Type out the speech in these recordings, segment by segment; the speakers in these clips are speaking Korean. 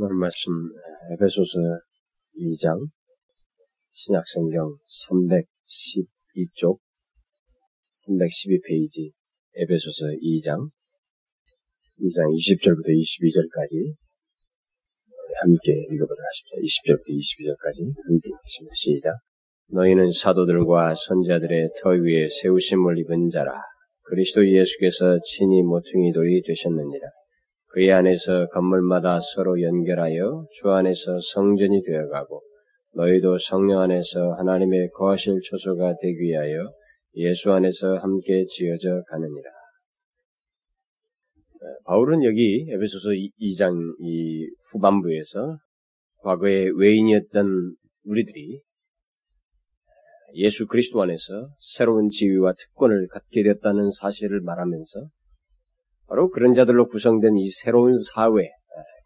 오늘 말씀 에베소서 2장 신약성경 312쪽 312페이지 에베소서 2장 2장 20절부터 22절까지 함께 읽어보도록 하십시다. 20절부터 22절까지 함께 읽겠습니다. 시작. 너희는 사도들과 선자들의 터 위에 세우심을 입은 자라. 그리스도 예수께서 친히 모퉁이 돌이 되셨느니라. 그의 안에서 건물마다 서로 연결하여 주 안에서 성전이 되어가고 너희도 성령 안에서 하나님의 거하실 초소가 되기 위하여 예수 안에서 함께 지어져 가느니라. 바울은 여기 에베소서 2장 이 후반부에서 과거의 외인이었던 우리들이 예수 그리스도 안에서 새로운 지위와 특권을 갖게 되었다는 사실을 말하면서 바로 그런 자들로 구성된 이 새로운 사회,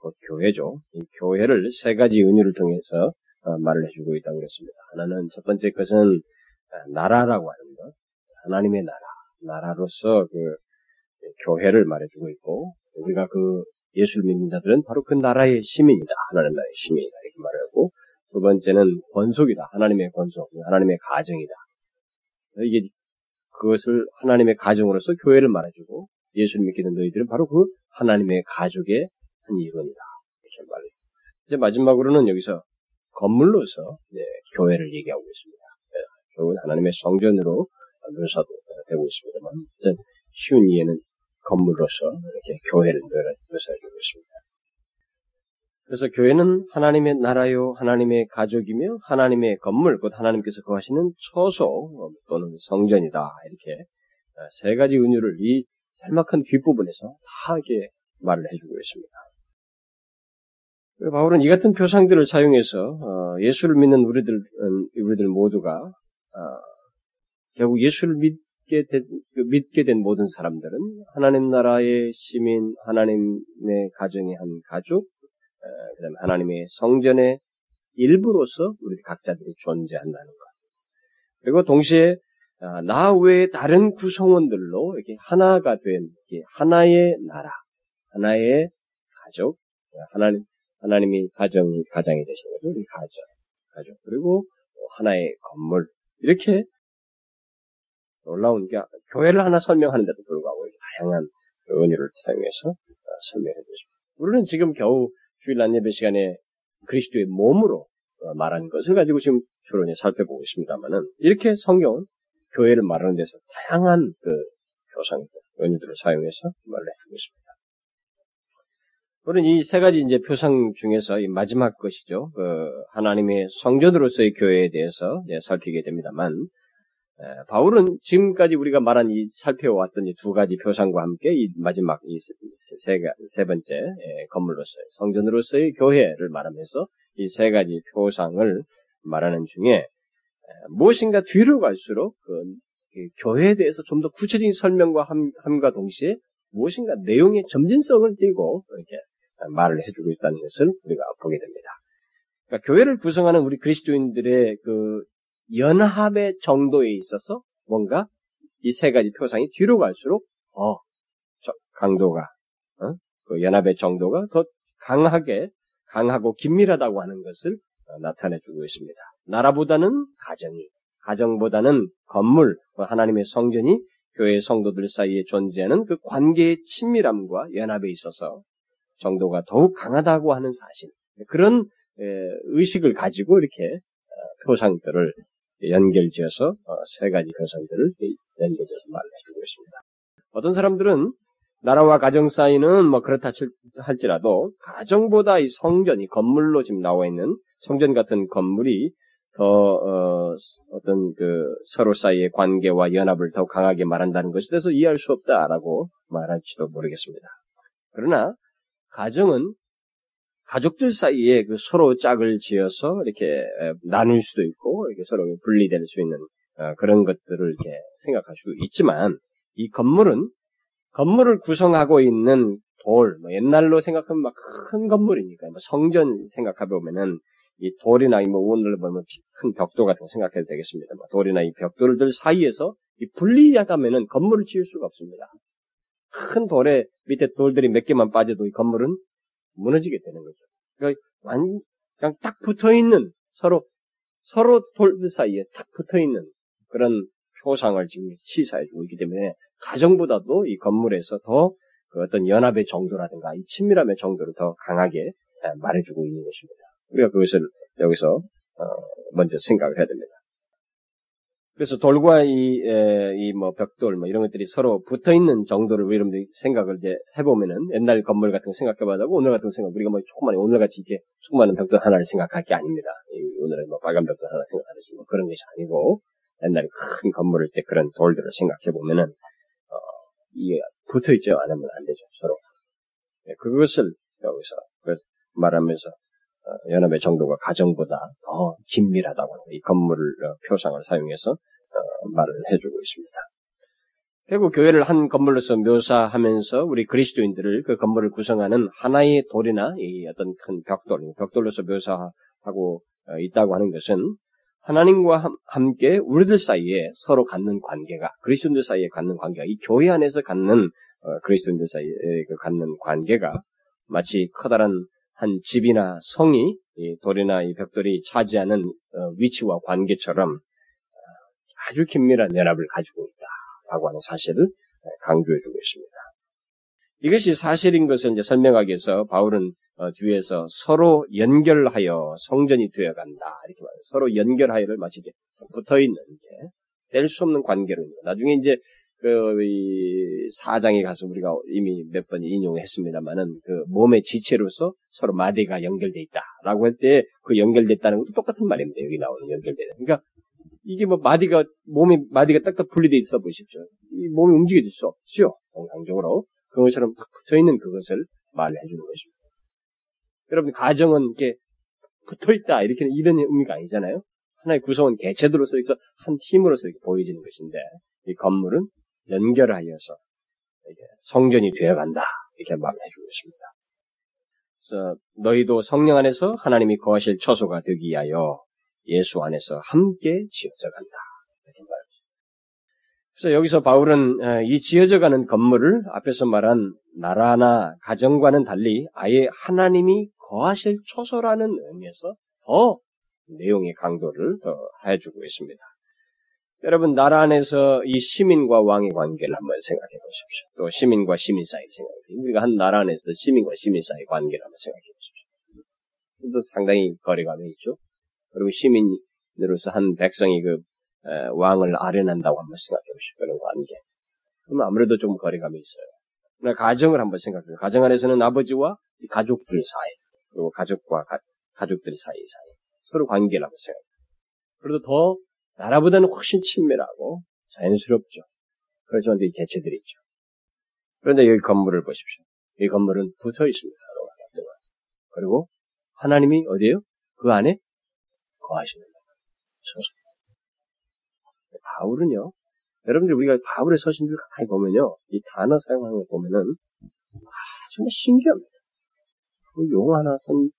곧 교회죠. 이 교회를 세 가지 은유를 통해서 말을 해주고 있다고 그랬습니다. 하나는 첫 번째 것은 나라라고 하는 것, 하나님의 나라, 나라로서 그 교회를 말해주고 있고 우리가 그 예수를 믿는 자들은 바로 그 나라의 시민이다, 하나님 나라의 시민이다 이렇게 말하고 두 번째는 권속이다, 하나님의 권속, 하나님의 가정이다. 이게 그것을 하나님의 가정으로서 교회를 말해주고 예수를 된 너희들은 바로 그 하나님의 가족의 한 일원이다. 이제 마지막으로는 여기서 건물로서 네, 교회를 얘기하고 있습니다. 네, 결국은 하나님의 성전으로 묘사도 되고 있습니다만, 쉬운 이해는 건물로서 이렇게 교회를 묘사해주고 있습니다. 그래서 교회는 하나님의 나라요, 하나님의 가족이며 하나님의 건물, 곧 하나님께서 거하시는 처소 또는 성전이다. 이렇게 세 가지 은유를 이 짤막한 뒷부분에서 다 이렇게 말을 해주고 있습니다. 바울은 이 같은 표상들을 사용해서 예수를 믿는 우리들 우리들 모두가 결국 예수를 믿게 된, 믿게 된 모든 사람들은 하나님 나라의 시민, 하나님의 가정의 한 가족, 그다음에 하나님의 성전의 일부로서 우리 각자들이 존재한다는 것. 그리고 동시에 나 외에 다른 구성원들로 이렇게 하나가 된 하나의 나라, 하나의 가족, 하나님 하나님이 가정 가장이 되신 거죠, 우리 가정, 가족 그리고 하나의 건물 이렇게 놀라운 게 교회를 하나 설명하는데도 불구하고 다양한 은유를 사용해서 설명해 주십니다. 우리는 지금 겨우 주일 안예배 시간에 그리스도의 몸으로 말한 것을 가지고 지금 주로 살펴보고 있습니다만은 이렇게 성경은 교회를 말하는 데서 다양한 그 표상, 은유들을 사용해서 말을 해주고 있습니다. 우리는 이 세 가지 이제 표상 중에서 이 마지막 것이죠. 그 하나님의 성전으로서의 교회에 대해서 살피게 됩니다만, 바울은 지금까지 우리가 말한 이 살펴왔던 이 두 가지 표상과 함께 이 마지막 이세 세 번째 건물로서의 성전으로서의 교회를 말하면서 이 세 가지 표상을 말하는 중에 무엇인가 뒤로 갈수록 그 교회에 대해서 좀 더 구체적인 설명과 함과 동시에 무엇인가 내용의 점진성을 띠고 이렇게 말을 해주고 있다는 것을 우리가 보게 됩니다. 그러니까 교회를 구성하는 우리 그리스도인들의 그 연합의 정도에 있어서 뭔가 이 세 가지 표상이 뒤로 갈수록 어 강도가 어? 그 연합의 정도가 더 강하게 강하고 긴밀하다고 하는 것을 나타내주고 있습니다. 나라보다는 가정이, 가정보다는 건물, 하나님의 성전이 교회 성도들 사이에 존재하는 그 관계의 친밀함과 연합에 있어서 정도가 더욱 강하다고 하는 사실. 그런 의식을 가지고 이렇게 표상들을 연결지어서 어, 세 가지 표상들을 연결지어서 말해주고 있습니다. 어떤 사람들은 나라와 가정 사이는 뭐 그렇다 할지라도 가정보다 이 성전이 건물로 지금 나와 있는 성전 같은 건물이 더 어, 떤 그 서로 사이의 관계와 연합을 더 강하게 말한다는 것에 대해서 이해할 수 없다라고 말할지도 모르겠습니다. 그러나 가정은 가족들 사이에 그 서로 짝을 지어서 이렇게 나눌 수도 있고 이렇게 서로 분리될 수 있는 어, 그런 것들을 이렇게 생각할 수 있지만 이 건물은 건물을 구성하고 있는 돌, 뭐 옛날로 생각하면 막 큰 건물이니까 뭐 성전 생각해 보면은 이 돌이나 뭐 오늘 보면 큰 벽돌 같은 거 생각해도 되겠습니다. 뭐 돌이나 이 벽돌들 사이에서 이 분리하다면은 건물을 지을 수가 없습니다. 큰 돌에 밑에 돌들이 몇 개만 빠져도 이 건물은 무너지게 되는 거죠. 그러니까 완, 그냥 딱 붙어 있는 서로 서로 돌 사이에 딱 붙어 있는 그런 표상을 지금 시사해 주고 있기 때문에 가정보다도 이 건물에서 더 그 어떤 연합의 정도라든가 이 친밀함의 정도를 더 강하게 말해주고 있는 것입니다. 우리가 그것을 여기서 어, 먼저 생각을 해야 됩니다. 그래서 돌과 이, 이, 뭐, 벽돌, 뭐, 이런 것들이 서로 붙어 있는 정도를 여러분들이 생각을 이제 해보면은, 옛날 건물 같은 거 생각해봐도 오늘 같은 거 생각, 우리가 뭐, 조그만, 오늘 같이 이렇게 조그마한 벽돌 하나를 생각할 게 아닙니다. 오늘은 뭐, 빨간 벽돌 하나 생각하듯이 뭐, 그런 것이 아니고, 옛날에 큰 건물일 때 그런 돌들을 생각해 보면은, 어, 이게 붙어 있지 않으면 안 되죠, 서로. 네, 그것을 여기서 말하면서, 어, 연합의 정도가 가정보다 더 긴밀하다고 이 건물을 어, 표상을 사용해서 어, 말을 해주고 있습니다. 결국 교회를 한 건물로서 묘사하면서 우리 그리스도인들을 그 건물을 구성하는 하나의 돌이나 이 어떤 큰 벽돌, 벽돌로서 묘사하고 있다고 하는 것은 하나님과 함께 우리들 사이에 서로 갖는 관계가 그리스도인들 사이에 갖는 관계가 이 교회 안에서 갖는 그리스도인들 사이에 그 갖는 관계가 마치 커다란 한 집이나 성이 이 돌이나 이 벽돌이 차지하는 어, 위치와 관계처럼 아주 긴밀한 연합을 가지고 있다라고 하는 사실을 강조해주고 있습니다. 이것이 사실인 것을 이제 설명하기 위해서 바울은 어, 뒤에서 서로 연결하여 성전이 되어간다 이렇게 말해요. 서로 연결하여를 마치 이렇게 붙어 있는 게 뗄 수 없는 관계로 나중에 이제 그, 사장에 가서 우리가 이미 몇 번 인용했습니다만은 그 몸의 지체로서 서로 마디가 연결돼 있다라고 할 때 그 연결됐다는 것도 똑같은 말입니다. 여기 나오는 연결되는. 그러니까 이게 뭐 마디가 몸이 마디가 딱딱 분리돼 있어 보십시오. 이 몸이 움직여질 수 없죠. 정상적으로 그것처럼 딱 붙어 있는 그것을 말해 주는 것입니다. 여러분 가정은 이렇게 붙어 있다 이렇게 이런 의미가 아니잖아요. 하나의 구성원 개체들로서 있어 한 팀으로서 이렇게 보여지는 것인데 이 건물은 연결하여서 성전이 되어간다 이렇게 말해주고 있습니다. 그래서 너희도 성령 안에서 하나님이 거하실 처소가 되기 위하여 예수 안에서 함께 지어져 간다 이렇게. 그래서 여기서 바울은 이 지어져 가는 건물을 앞에서 말한 나라나 가정과는 달리 아예 하나님이 거하실 처소라는 의미에서 더 내용의 강도를 더 해주고 있습니다. 여러분 나라 안에서 이 시민과 왕의 관계를 한번 생각해 보십시오. 또 시민과 시민 사이 생각해 보십시오. 우리가 한 나라 안에서 시민과 시민 사이 관계를 한번 생각해 보십시오. 또 상당히 거리감이 있죠. 그리고 시민으로서 한 백성이 그 에, 왕을 아련한다고 한번 생각해 보십시오. 그런 관계. 그러면 아무래도 좀 거리감이 있어요. 그러나 가정을 한번 생각해 보세요. 가정 안에서는 아버지와 가족들 사이, 그리고 가족과 가, 가족들 사이 사이 서로 관계를 한번 생각해 보세요. 그래도 더 나라보다는 훨씬 친밀하고 자연스럽죠. 그렇지만 이 개체들이 있죠. 그런데 여기 건물을 보십시오. 이 건물은 붙어 있습니다. 그리고 하나님이 어디에요? 그 안에 거하시는 거예요. 바울은요. 여러분들 우리가 바울의 서신들 가만히 보면요. 이 단어 사용하는 거 보면은 아, 정말 신기합니다. 그 용 하나 선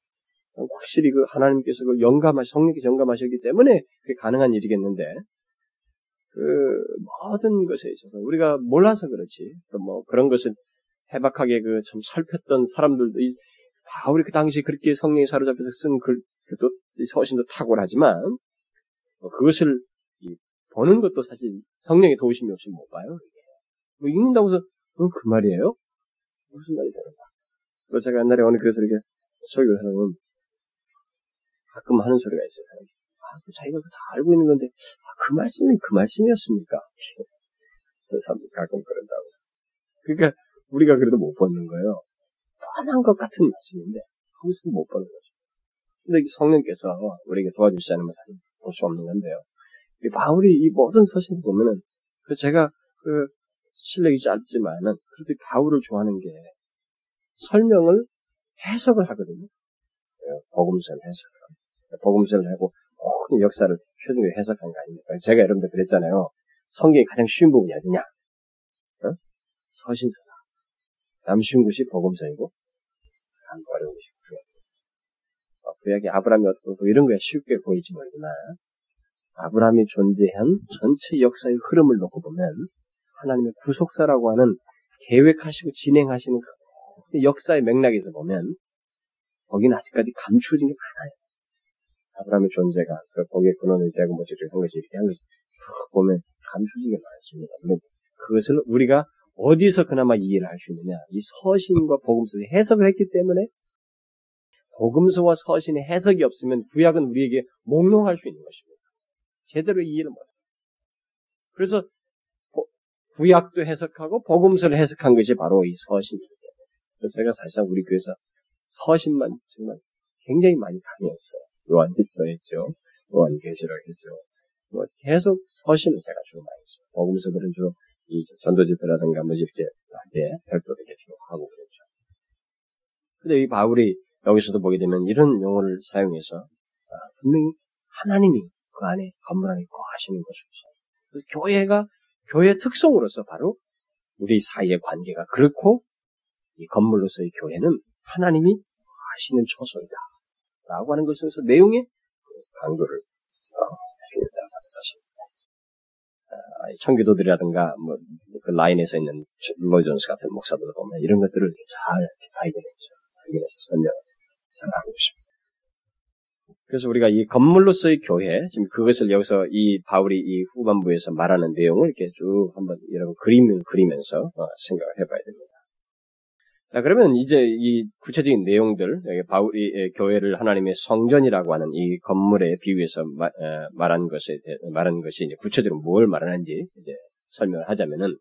확실히 그 하나님께서 그 영감하, 성령께서 영감하셨기 때문에 그게 가능한 일이겠는데, 그 모든 것에 있어서 우리가 몰라서 그렇지, 뭐 그런 것을 해박하게 그 참 살폈던 사람들도 이 바울이 그 당시 그렇게 성령이 사로잡혀서 쓴 글, 또 서신도 탁월하지만 뭐 그것을 보는 것도 사실 성령의 도우심이 없이 못 봐요. 뭐 읽는다고 해서 어, 그 말이에요? 무슨 말이 되는가? 제가 옛날에 어느 그래서 이렇게 설교를 하면 가끔 하는 소리가 있어요. 아, 그 자기가 다 알고 있는 건데, 아, 그 말씀이 그 말씀이었습니까? 저 사람 가끔 그런다고. 그러니까 우리가 그래도 못 벗는 거예요. 뻔한 것 같은 말씀인데, 거기서 못 벗는 거죠. 근데 성령께서 우리에게 도와주시지 않으면 사실 볼 수 없는 건데요. 이 바울이 이 모든 서신을 보면은, 그 제가 그 실력이 짧지만은, 그래도 바울을 좋아하는 게 설명을 해석을 하거든요. 예, 복음서를 해석을. 복음서를 하고 모든 역사를 표준으로 해석한 거 아닙니까? 제가 여러분들 그랬잖아요. 성경의 가장 쉬운 부분이 어디냐? 어? 서신서다. 남 쉬운 것이 복음서이고, 남 어려운 것이 구약. 어, 구약이 아브라함이 어떻고 이런 거야 쉽게 보이지 모르지만, 아브라함이 존재한 전체 역사의 흐름을 놓고 보면, 하나님의 구속사라고 하는 계획하시고 진행하시는 그 역사의 맥락에서 보면, 거기는 아직까지 감추어진 게 많아요. 아브라함의 존재가 그 거기에 근원을 떼고 뭐지 이렇게 한 것이 이렇게 한 것이 쭉 보면 감추어진 게 많습니다. 그것을 우리가 어디서 그나마 이해를 할 수 있느냐? 이 서신과 복음서의 해석을 했기 때문에 복음서와 서신의 해석이 없으면 구약은 우리에게 몽롱할 수 있는 것입니다. 제대로 이해를 못해요. 그래서 구약도 해석하고 복음서를 해석한 것이 바로 이 서신입니다. 그래서 제가 사실상 우리 교회에서 서신만 정말 굉장히 많이 강의했어요. 요한일서 했죠. 요한계시록 했죠. 뭐 계속 서신을 제가 주로 많이 했어요. 복음서들은 주로 이 전도집회라든가 뭐 이렇게 할때 별도로 이렇게 주로 하고 그랬죠. 근데 이 바울이 여기서도 보게 되면 이런 용어를 사용해서 아, 분명히 하나님이 그 안에 건물 안에 거하시는 것이죠. 교회가 교회 특성으로서 바로 우리 사이의 관계가 그렇고 이 건물로서의 교회는 하나님이 하시는 초소이다. 라고 하는 것에서 내용에 강조를 어, 해주겠다는 사실입니다. 아, 청교도들이라든가 뭐 그 라인에서 있는 로이 존스 같은 목사들 보면 이런 것들을 잘 발견했죠. 발견해서 설명을 잘 하고 있습니다. 그래서 우리가 이 건물로서의 교회, 지금 그것을 여기서 이 바울이 이 후반부에서 말하는 내용을 이렇게 쭉 한번 여러분 그림을 그리면서 어, 생각을 해봐야 됩니다. 자, 그러면 이제 이 구체적인 내용들, 바울이 교회를 하나님의 성전이라고 하는 이 건물에 비유해서 마, 에, 말한 것에 말한 것이 이제 구체적으로 뭘 말하는지 이제 설명을 하자면은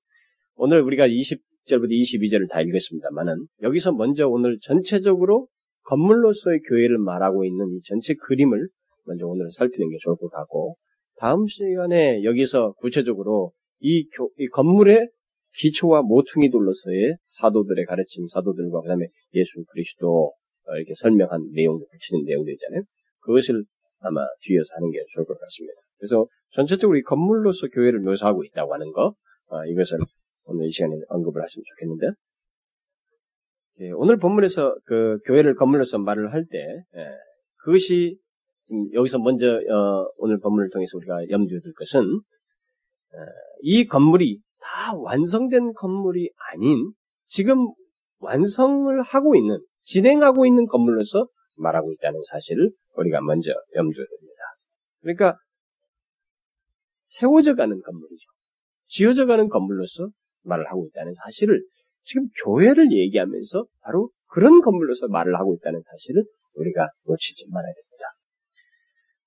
오늘 우리가 20절부터 22절을 다 읽었습니다만은 여기서 먼저 오늘 전체적으로 건물로서의 교회를 말하고 있는 이 전체 그림을 먼저 오늘 살피는 게 좋을 것 같고 다음 시간에 여기서 구체적으로 이, 교, 이 건물의 기초와 모퉁이돌로서의 사도들의 가르침, 사도들과 그다음에 예수 그리스도 이렇게 설명한 내용들, 붙이는 내용들 있잖아요. 그것을 아마 뒤에서 하는 게 좋을 것 같습니다. 그래서 전체적으로 이 건물로서 교회를 묘사하고 있다고 하는 거, 어, 이것을 오늘 이 시간에 언급을 하시면 좋겠는데, 예, 오늘 본문에서 그 교회를 건물로서 말을 할 때, 예, 그것이 여기서 먼저 어, 오늘 본문을 통해서 우리가 염두에 둘 것은 어, 이 건물이 다 완성된 건물이 아닌 지금 완성을 하고 있는 진행하고 있는 건물로서 말하고 있다는 사실을 우리가 먼저 염두에 둡니다. 그러니까 세워져 가는 건물이죠. 지어져 가는 건물로서 말을 하고 있다는 사실을 지금 교회를 얘기하면서 바로 그런 건물로서 말을 하고 있다는 사실을 우리가 놓치지 말아야 됩니다.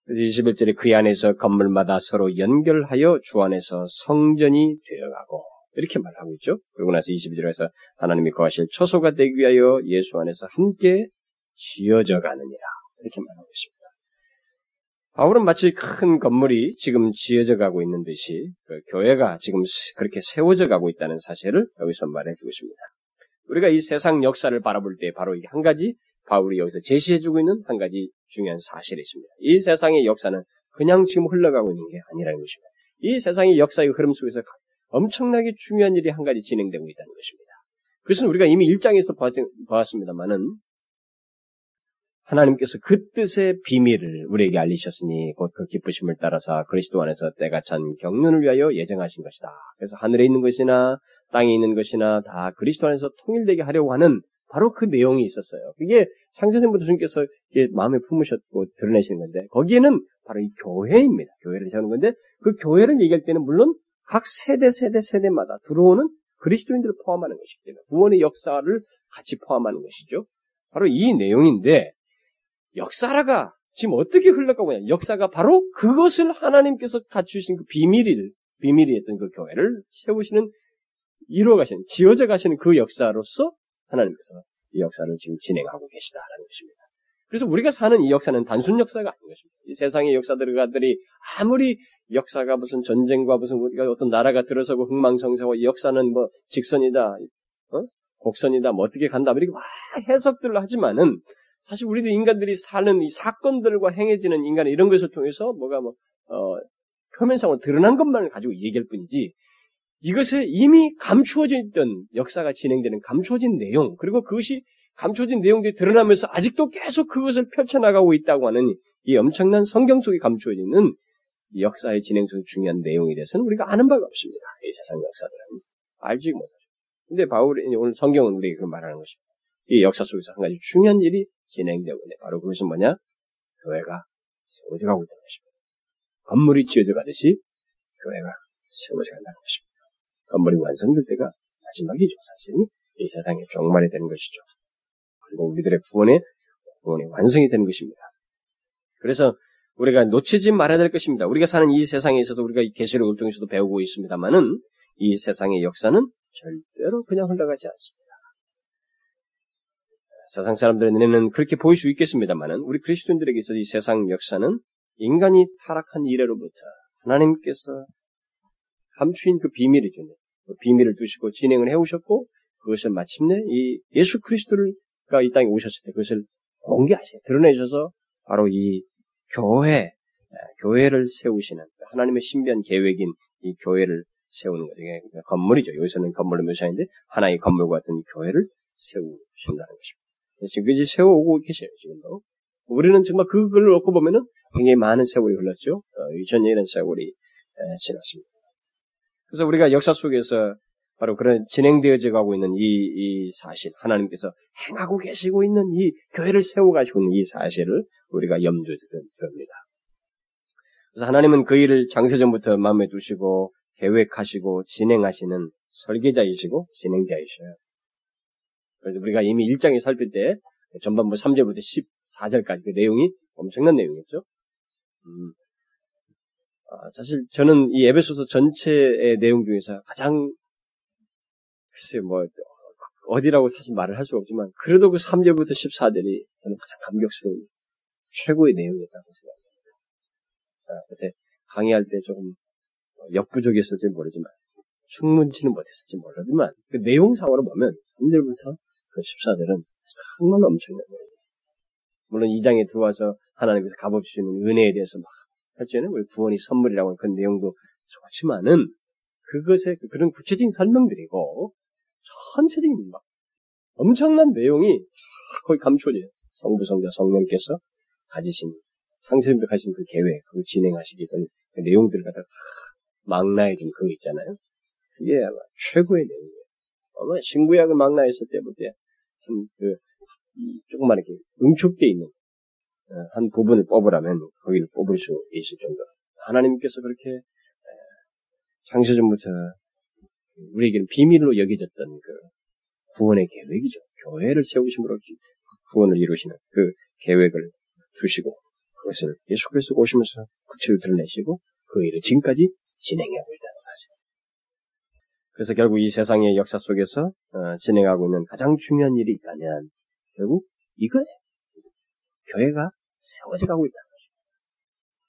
그래서 21절에 그 안에서 건물마다 서로 연결하여 주 안에서 성전이 되어가고 이렇게 말하고 있죠. 그러고 나서 22절에서 하나님이 거하실 처소가 되기 위하여 예수 안에서 함께 지어져 가느니라 이렇게 말하고 있습니다. 바울은 마치 큰 건물이 지금 지어져 가고 있는 듯이 그 교회가 지금 그렇게 세워져 가고 있다는 사실을 여기서 말해주고 있습니다. 우리가 이 세상 역사를 바라볼 때 바로 한 가지 바울이 여기서 제시해주고 있는 한 가지 중요한 사실이 있습니다. 이 세상의 역사는 그냥 지금 흘러가고 있는 게 아니라는 것입니다. 이 세상의 역사의 흐름 속에서 엄청나게 중요한 일이 한 가지 진행되고 있다는 것입니다. 그것은 우리가 이미 일장에서 보았습니다만은 하나님께서 그 뜻의 비밀을 우리에게 알리셨으니 곧 그 기쁘심을 따라서 그리스도 안에서 때가 찬 경륜을 위하여 예정하신 것이다. 그래서 하늘에 있는 것이나 땅에 있는 것이나 다 그리스도 안에서 통일되게 하려고 하는 바로 그 내용이 있었어요. 그게 창세전부터 주님께서 마음에 품으셨고 드러내시는 건데 거기에는 바로 이 교회입니다. 교회를 세우는 건데 그 교회를 얘기할 때는 물론 각 세대 세대 세대마다 들어오는 그리스도인들을 포함하는 것이기 때문에 구원의 역사를 같이 포함하는 것이죠. 바로 이 내용인데 역사라가 지금 어떻게 흘러가고 있냐. 역사가 바로 그것을 하나님께서 갖추신 그 비밀을, 비밀이었던 그 교회를 세우시는, 이루어 가시는, 지어져 가시는 그 역사로서 하나님께서 이 역사를 지금 진행하고 계시다라는 것입니다. 그래서 우리가 사는 이 역사는 단순 역사가 아닌 것입니다. 이 세상의 역사들이 아무리 역사가 무슨 전쟁과 무슨 우리가 어떤 나라가 들어서고 흥망성쇠하고 역사는 뭐 직선이다, 어? 곡선이다, 뭐 어떻게 간다, 뭐 이렇게 막 해석들을 하지만은 사실 우리도 인간들이 사는 이 사건들과 행해지는 인간의 이런 것을 통해서 뭐가 뭐, 어, 표면상으로 드러난 것만을 가지고 얘기할 뿐이지, 이것에 이미 감추어져 있던 역사가 진행되는 감추어진 내용, 그리고 그것이 감추어진 내용들이 드러나면서 아직도 계속 그것을 펼쳐나가고 있다고 하는 이 엄청난 성경 속에 감추어져 있는 역사의 진행 속 중요한 내용에 대해서는 우리가 아는 바가 없습니다. 이 세상 역사들은. 알지 못하죠. 근데 바울이 오늘 성경은 우리에게 그 말하는 것입니다. 이 역사 속에서 한 가지 중요한 일이 진행되고 있네. 바로 그것은 뭐냐? 교회가 세워져 가고 있다는 것입니다. 건물이 지어져 가듯이 교회가 세워져 간다는 것입니다. 건물이 완성될 때가 마지막이죠, 사실은. 이 세상의 종말이 되는 것이죠. 그리고 우리들의 구원의, 구원의 완성이 되는 것입니다. 그래서 우리가 놓치지 말아야 될 것입니다. 우리가 사는 이 세상에 있어서 우리가 계시록을 통해서도 배우고 있습니다만은 이 세상의 역사는 절대로 그냥 흘러가지 않습니다. 세상 사람들의 눈에는 그렇게 보일 수 있겠습니다만은 우리 그리스도인들에게 있어서 이 세상 역사는 인간이 타락한 이래로부터 하나님께서 감추인 그 비밀이죠. 그 비밀을 두시고 진행을 해오셨고 그것을 마침내 이 예수 그리스도가 이 땅에 오셨을 때 그것을 공개하셔 드러내셔서 바로 이 교회, 교회를 세우시는 하나님의 신비한 계획인 이 교회를 세우는 거죠. 이게 건물이죠. 여기서는 건물로 묘사인데 하나의 건물과 같은 이 교회를 세우신다는 것입니다. 지금까지 세워오고 계세요. 지금도. 우리는 정말 그걸 놓고 보면은 굉장히 많은 세월이 흘렀죠. 2000년이라는 세월이 지났습니다. 그래서 우리가 역사 속에서 바로 그런 진행되어져 가고 있는 이, 이 사실, 하나님께서 행하고 계시고 있는 이 교회를 세워가지고 있는 이 사실을 우리가 염두에 둡니다. 그래서 하나님은 그 일을 장세전부터 마음에 두시고 계획하시고 진행하시는 설계자이시고 진행자이셔요. 그래서 우리가 이미 1장에 살필 때 전반부 3절부터 14절까지 그 내용이 엄청난 내용이었죠. 음, 아, 사실 저는 이 에베소서 전체의 내용 중에서 가장 글쎄 뭐 어디라고 사실 말을 할 수가 없지만 그래도 그 3절부터 14절이 저는 가장 감격스러운 최고의 내용이었다고 생각합니다. 아, 그때 강의할 때 조금 역부족이었을지 모르지만 충분치는 못했을지 모르지만 그 내용상으로 보면 3절부터 그 14절은 정말 엄청난 거예요. 물론 2장에 들어와서 하나님께서 값없주시는 은혜에 대해서 막 했잖아요. 우리 구원이 선물이라고 하는 그 내용도 좋지만은 그것의 그 그런 구체적인 설명들이고 전체적인 막 엄청난 내용이 거의 감춰져요. 성부, 성자, 성령께서 가지신 상세하신 그 계획, 그 진행하시기 전 그 내용들을 갖다가 망라해 준 그거 있잖아요. 그게 아마 최고의 내용이에요. 아마 신구약을 망라했을 때부터 참 그, 조금만 이렇게 응축되어 있는 어, 한 부분을 뽑으라면 거기를 뽑을 수 있을 정도로 하나님께서 그렇게 장세전부터 우리에게는 비밀로 여겨졌던 그 구원의 계획이죠. 교회를 세우심으로 구원을 이루시는 그 계획을 두시고 그것을 예수 그리스도 오시면서 구체로 드러내시고 그 일을 지금까지 진행하고 있다는 사실. 그래서 결국 이 세상의 역사 속에서 어, 진행하고 있는 가장 중요한 일이 있다면 결국 이거예요. 교회가 세워져 가고 있다는 거죠.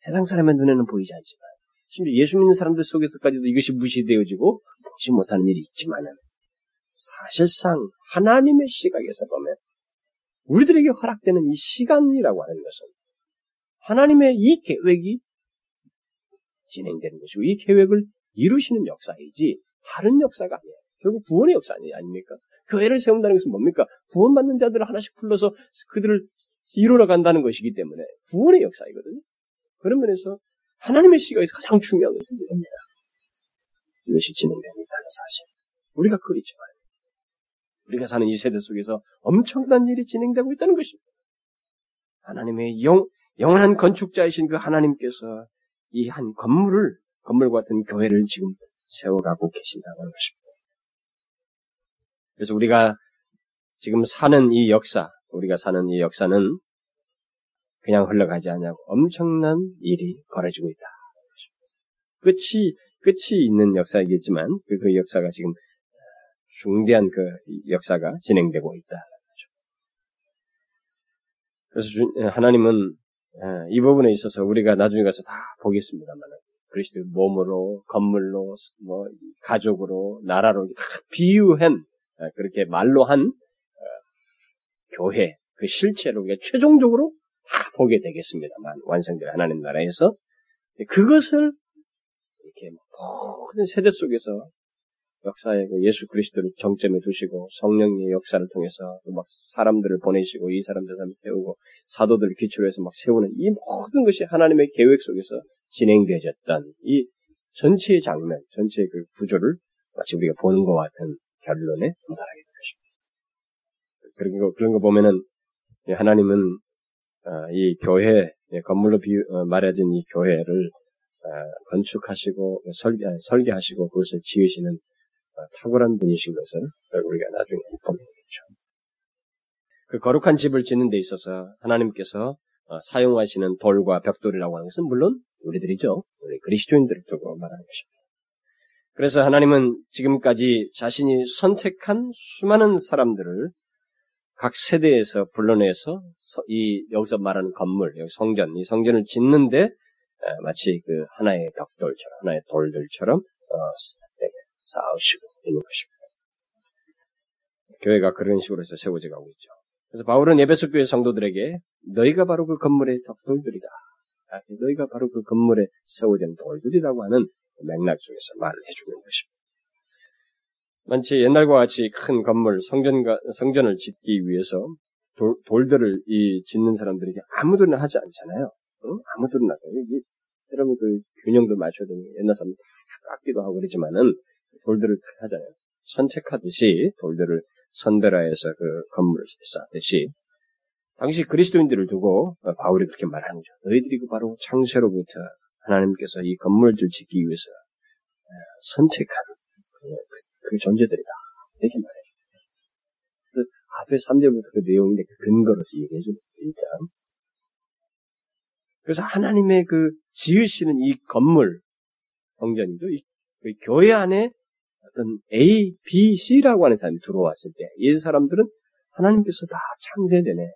세상 사람의 눈에는 보이지 않지만 심지어 예수 믿는 사람들 속에서까지도 이것이 무시되어지고 보지 못하는 일이 있지만은 사실상 하나님의 시각에서 보면 우리들에게 허락되는 이 시간이라고 하는 것은 하나님의 이 계획이 진행되는 것이고 이 계획을 이루시는 역사이지 다른 역사가 아니에요. 결국 구원의 역사 아닙니까? 교회를 세운다는 것은 뭡니까? 구원받는 자들을 하나씩 불러서 그들을 이루러 간다는 것이기 때문에 구원의 역사이거든요. 그런 면에서 하나님의 시각에서 가장 중요한 것은 이겁니다. 이것이 진행됩니다는 사실. 우리가 그걸 잊지 말아요. 우리가 사는 이 세대 속에서 엄청난 일이 진행되고 있다는 것입니다. 하나님의 영, 영원한 건축자이신 그 하나님께서 이 한 건물을, 건물 같은 교회를 지금 세워가고 계신다는 것입니다. 그래서 우리가 지금 사는 이 역사, 우리가 사는 이 역사는 그냥 흘러가지 않냐고 엄청난 일이 벌어지고 있다. 끝이 끝이 있는 역사이겠지만 그, 그 역사가 지금 중대한 그 역사가 진행되고 있다. 그래서 하나님은 이 부분에 있어서 우리가 나중에 가서 다 보겠습니다만 그리스도의 몸으로 건물로 뭐 가족으로 나라로 비유한 그렇게 말로 한 어, 교회 그 실체로 우리가 최종적으로 다 보게 되겠습니다만 완성될 하나님 나라에서 그것을 이렇게 모든 세대 속에서 역사의 그 예수 그리스도를 정점에 두시고 성령의 역사를 통해서 막 사람들을 보내시고 이 사람 저 사람 세우고 사도들을 기초로 해서 막 세우는 이 모든 것이 하나님의 계획 속에서 진행되어졌던 이 전체의 장면, 전체의 그 구조를 마치 우리가 보는 것 같은 결론에 도달하게. 그런 거, 그런 거 보면은 하나님은 어, 이 교회 예, 건물로 비, 어, 말해진 이 교회를 어, 건축하시고 설계, 설계하시고 그것을 지으시는 탁월한 분이신 것을 우리가 나중에 보게 되죠. 그 거룩한 집을 짓는 데 있어서 하나님께서 사용하시는 돌과 벽돌이라고 하는 것은 물론 우리들이죠. 우리 그리스도인들을 두고 말하는 것입니다. 그래서 하나님은 지금까지 자신이 선택한 수많은 사람들을 각 세대에서 불러내서 이 여기서 말하는 건물, 여기 성전, 이 성전을 짓는데 마치 그 하나의 벽돌처럼 하나의 돌들처럼 어, 쌓으시고 있는 것입니다. 교회가 그런 식으로 해서 세워져 가고 있죠. 그래서 바울은 예배소 교회 성도들에게 너희가 바로 그 건물의 벽돌들이다. 아, 너희가 바로 그 건물에 세워진 돌들이라고 하는 맥락 속에서 말을 해주고 있는 것입니다. 만치 옛날과 같이 큰 건물, 성전과, 성전을 짓기 위해서 돌, 돌들을 이 짓는 사람들이 아무도나 하지 않잖아요. 응? 아무도나. 이, 여러분 그 균형도 맞춰야 되는 옛날 사람들 다 깎기도 하고 그러지만은 돌들을 하잖아요. 선책하듯이 돌들을 선별하여서 그 건물을 쌓듯이 당시 그리스도인들을 두고 바울이 그렇게 말하는 거죠. 너희들이 그 바로 창세로부터 하나님께서 이 건물들 짓기 위해서 선택한 그, 그 존재들이다. 이렇게 말해요. 그래서 앞에 3절부터 그 내용인데 그 근거로서 얘기해 주는 일단. 그래서 하나님의 그 지으시는 이 건물, 성전이죠. 이, 그 교회 안에 어떤 A, B, C라고 하는 사람이 들어왔을 때, 이 사람들은 하나님께서 다 창세되네.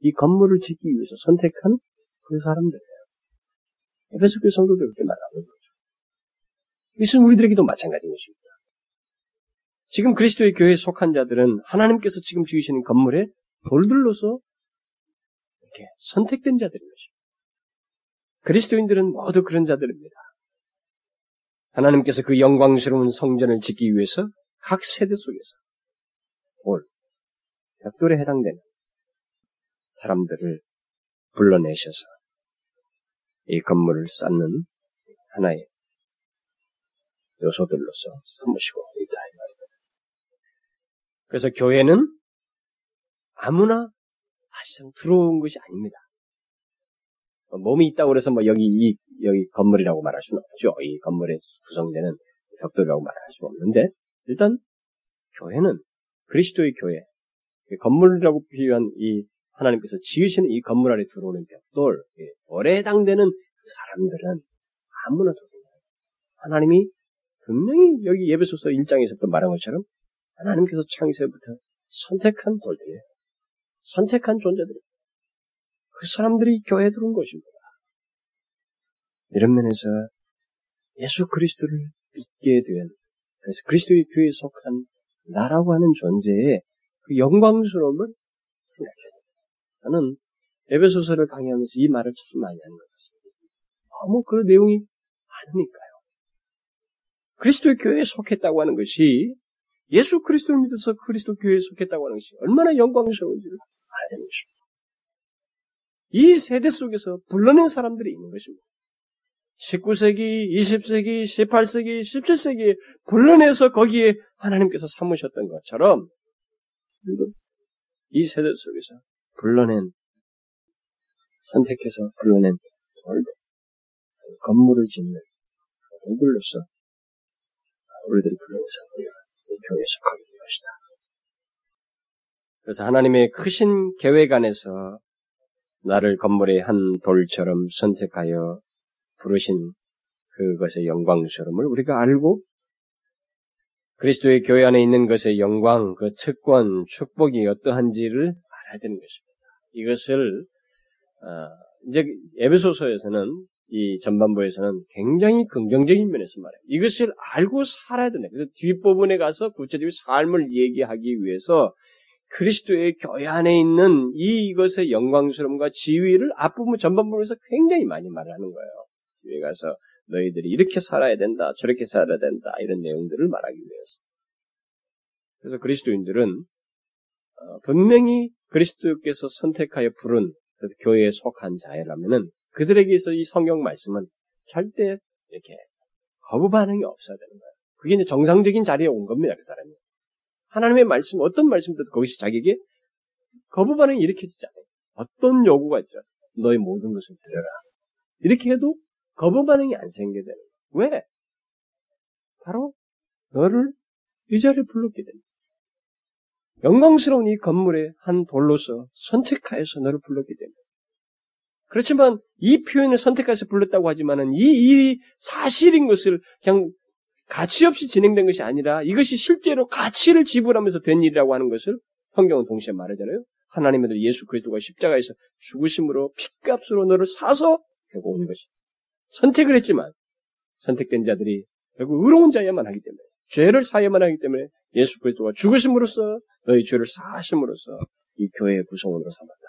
이 건물을 짓기 위해서 선택한 그 사람들이에요. 에베소 교회 성도들 그렇게 말하는 거죠. 이것은 우리들에게도 마찬가지인 것입니다. 지금 그리스도의 교회에 속한 자들은 하나님께서 지금 지으시는 건물에 돌들로서 이렇게 선택된 자들인 것입니다. 그리스도인들은 모두 그런 자들입니다. 하나님께서 그 영광스러운 성전을 짓기 위해서 각 세대 속에서 돌, 벽돌에 해당되는 사람들을 불러내셔서 이 건물을 쌓는 하나의 요소들로서 삼으시고. 그래서 교회는 아무나 사실상 들어온 것이 아닙니다. 몸이 있다고 그래서 뭐 여기 이 여기 건물이라고 말할 수는 없죠. 이 건물에 구성되는 벽돌이라고 말할 수 없는데 일단 교회는 그리스도의 교회 건물이라고 비유한 이 하나님께서 지으시는 이 건물 안에 들어오는 벽돌 돌에 해당되는 그 사람들은 아무나 들어오는 하나님이 분명히 여기 예배소서 1장에서부터 말한 것처럼 하나님께서 창세부터 선택한 돌들이에요. 선택한 존재들이에요. 그 사람들이 교회에 들어온 것입니다. 이런 면에서 예수 그리스도를 믿게 된, 그래서 그리스도의 교회에 속한 나라고 하는 존재의 그 영광스러움을 됩니다. 저는 에베소서를 강의하면서 이 말을 참 많이 하는 것 같습니다. 너무 그 내용이 많으니까요. 그리스도의 교회에 속했다고 하는 것이 예수 그리스도를 믿어서 그리스도 교회에 속했다고 하는 것이 얼마나 영광스러운지를 알아야 되는 것입니다. 이 세대 속에서 불러낸 사람들이 있는 것입니다. 19세기, 20세기, 18세기, 17세기 불러내서 거기에 하나님께서 삼으셨던 것처럼 이 세대 속에서 불러낸 선택해서 불러낸 돌들 건물을 짓는 돌들로서 우리들이 불러내서 우리 가 교회에 속하게 된 것이다. 그래서 하나님의 크신 계획 안에서 나를 건물의 한 돌처럼 선택하여 부르신 그것의 영광스러움을 우리가 알고 그리스도의 교회 안에 있는 것의 영광, 그 특권, 축복이 어떠한지를 알아야 되는 것입니다. 이것을 어, 이제 에베소서에서는 이 전반부에서는 굉장히 긍정적인 면에서 말해요. 이것을 알고 살아야 된다. 그래서 뒷부분에 가서 구체적인 삶을 얘기하기 위해서 그리스도의 교회 안에 있는 이것의 영광스러움과 지위를 앞부분 전반부에서 굉장히 많이 말하는 거예요. 뒤에 가서 너희들이 이렇게 살아야 된다, 저렇게 살아야 된다 이런 내용들을 말하기 위해서. 그래서 그리스도인들은 어, 분명히 그리스도께서 선택하여 부른 그래서 교회에 속한 자라면은 그들에게서 이 성경 말씀은 절대 이렇게 거부 반응이 없어야 되는 거예요. 그게 이제 정상적인 자리에 온 겁니다, 그 사람이. 하나님의 말씀, 어떤 말씀도 거기서 자기에게 거부 반응이 일으켜지잖아요. 어떤 요구가 있죠. 너의 모든 것을 드려라. 이렇게 해도 거부 반응이 안 생기게 되는 거예요. 왜? 바로 너를 이 자리에 불렀게 됩니다. 영광스러운 이 건물의 한 돌로서 선택하여서 너를 불렀기 때문에. 그렇지만 이 표현을 선택해서 불렀다고 하지만은 이, 이 사실인 것을 그냥 가치 없이 진행된 것이 아니라 이것이 실제로 가치를 지불하면서 된 일이라고 하는 것을 성경은 동시에 말하잖아요. 하나님의 들 예수 그리스도가 십자가에서 죽으심으로 핏값으로 너를 사서 결국 온 것이. 선택을 했지만 선택된 자들이 결국 의로운 자야만 하기 때문에 죄를 사야만 하기 때문에 예수 그리스도가 죽으심으로써 너희 죄를 사하심으로써 이 교회의 구성원으로 삼았다.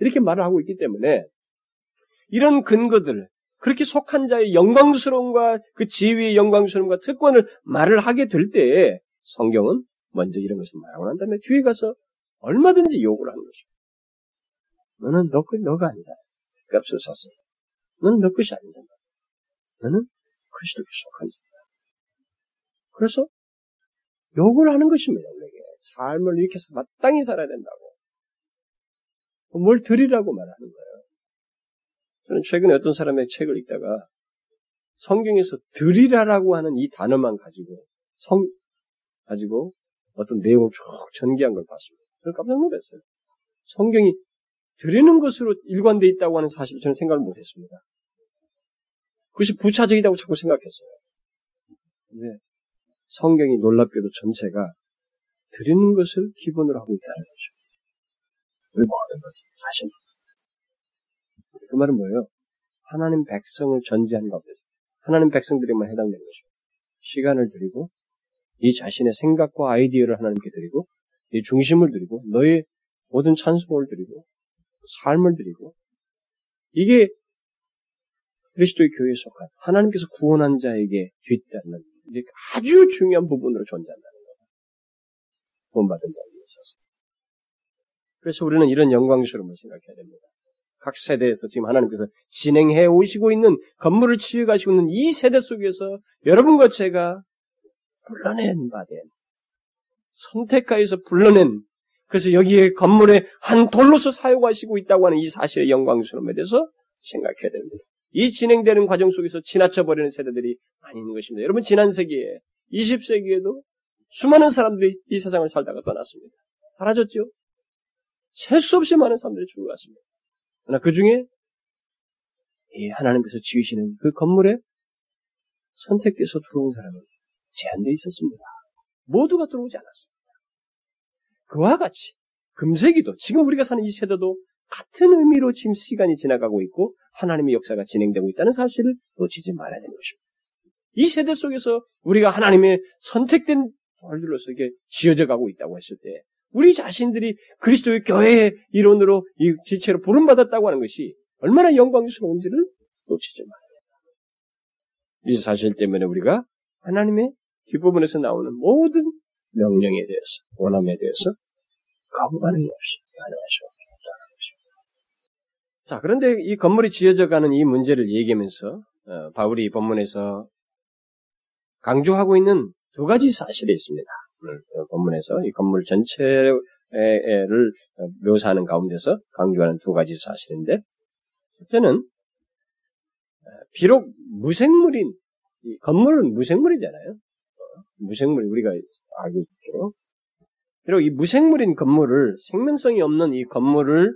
이렇게 말을 하고 있기 때문에 이런 근거들, 그렇게 속한 자의 영광스러움과 그 지위의 영광스러움과 특권을 말을 하게 될 때에 성경은 먼저 이런 것을 말하고 난 다음에 뒤에 가서 얼마든지 욕을 하는 것입니다. 너는 너, 너가 아니다. 값을 샀어. 너는 너 것이 아니다. 너는 그리스도께 속한 자다. 그래서 욕을 하는 것입니다, 우리에게. 삶을 이렇게 해서 마땅히 살아야 된다고. 뭘 드리라고 말하는 거예요. 저는 최근에 어떤 사람의 책을 읽다가 성경에서 드리라라고 하는 이 단어만 가지고 성 가지고 어떤 내용을 쭉 전개한 걸 봤습니다. 저는 깜짝 놀랐어요. 성경이 드리는 것으로 일관되어 있다고 하는 사실을 저는 생각을 못했습니다. 그것이 부차적이라고 자꾸 생각했어요. 근데 성경이 놀랍게도 전체가 드리는 것을 기본으로 하고 있다는 거죠. 우리 모든 것을 사실 그 말은 뭐예요? 하나님 백성을 전제한 가운데서 하나님 백성들에만 해당되는 것이죠. 시간을 드리고 이 자신의 생각과 아이디어를 하나님께 드리고 이 중심을 드리고 너의 모든 찬송을 드리고 삶을 드리고 이게 그리스도의 교회에 속한 하나님께서 구원한 자에게 뒤따르는 아주 중요한 부분으로 존재한다는 거예요. 구원받은 자에게 있어서. 그래서 우리는 이런 영광스러움을 생각해야 됩니다. 각 세대에서 지금 하나님께서 진행해 오시고 있는 건물을 치유가시고 있는 이 세대 속에서 여러분과 제가 불러낸 바된 선택하여서 불러낸 그래서 여기에 건물의 한 돌로서 사용하시고 있다고 하는 이 사실의 영광스러움에 대해서 생각해야 됩니다. 이 진행되는 과정 속에서 지나쳐 버리는 세대들이 많이 있는 것입니다. 여러분 지난 세기에 20세기에도 수많은 사람들이 이 세상을 살다가 떠났습니다. 사라졌죠? 셀 수 없이 많은 사람들이 죽어갔습니다. 그러나 그 중에 이 하나님께서 지으시는 그 건물에 선택돼서 들어온 사람은 제한되어 있었습니다. 모두가 들어오지 않았습니다. 그와 같이 금세기도 지금 우리가 사는 이 세대도 같은 의미로 지금 시간이 지나가고 있고 하나님의 역사가 진행되고 있다는 사실을 놓치지 말아야 되는 것입니다. 이 세대 속에서 우리가 하나님의 선택된 돌들로서 이게 지어져 가고 있다고 했을 때 우리 자신들이 그리스도의 교회의 이론으로 이 지체로 부름받았다고 하는 것이 얼마나 영광스러운지를 놓치지 말아야. 이 사실 때문에 우리가 하나님의 뒷부분에서 나오는 모든 명령에 대해서, 원함에 대해서 거부반응이 없이 반응할 수 없다는 것입니다. 자, 그런데 이 건물이 지어져 가는 이 문제를 얘기하면서 어, 바울이 본문에서 강조하고 있는 두 가지 사실이 있습니다. 본문에서 이 건물 전체를 묘사하는 가운데서 강조하는 두 가지 사실인데, 첫째는 비록 무생물인 건물은 무생물이잖아요. 무생물 우리가 알고 있죠. 비록 이 무생물인 건물을 생명성이 없는 이 건물을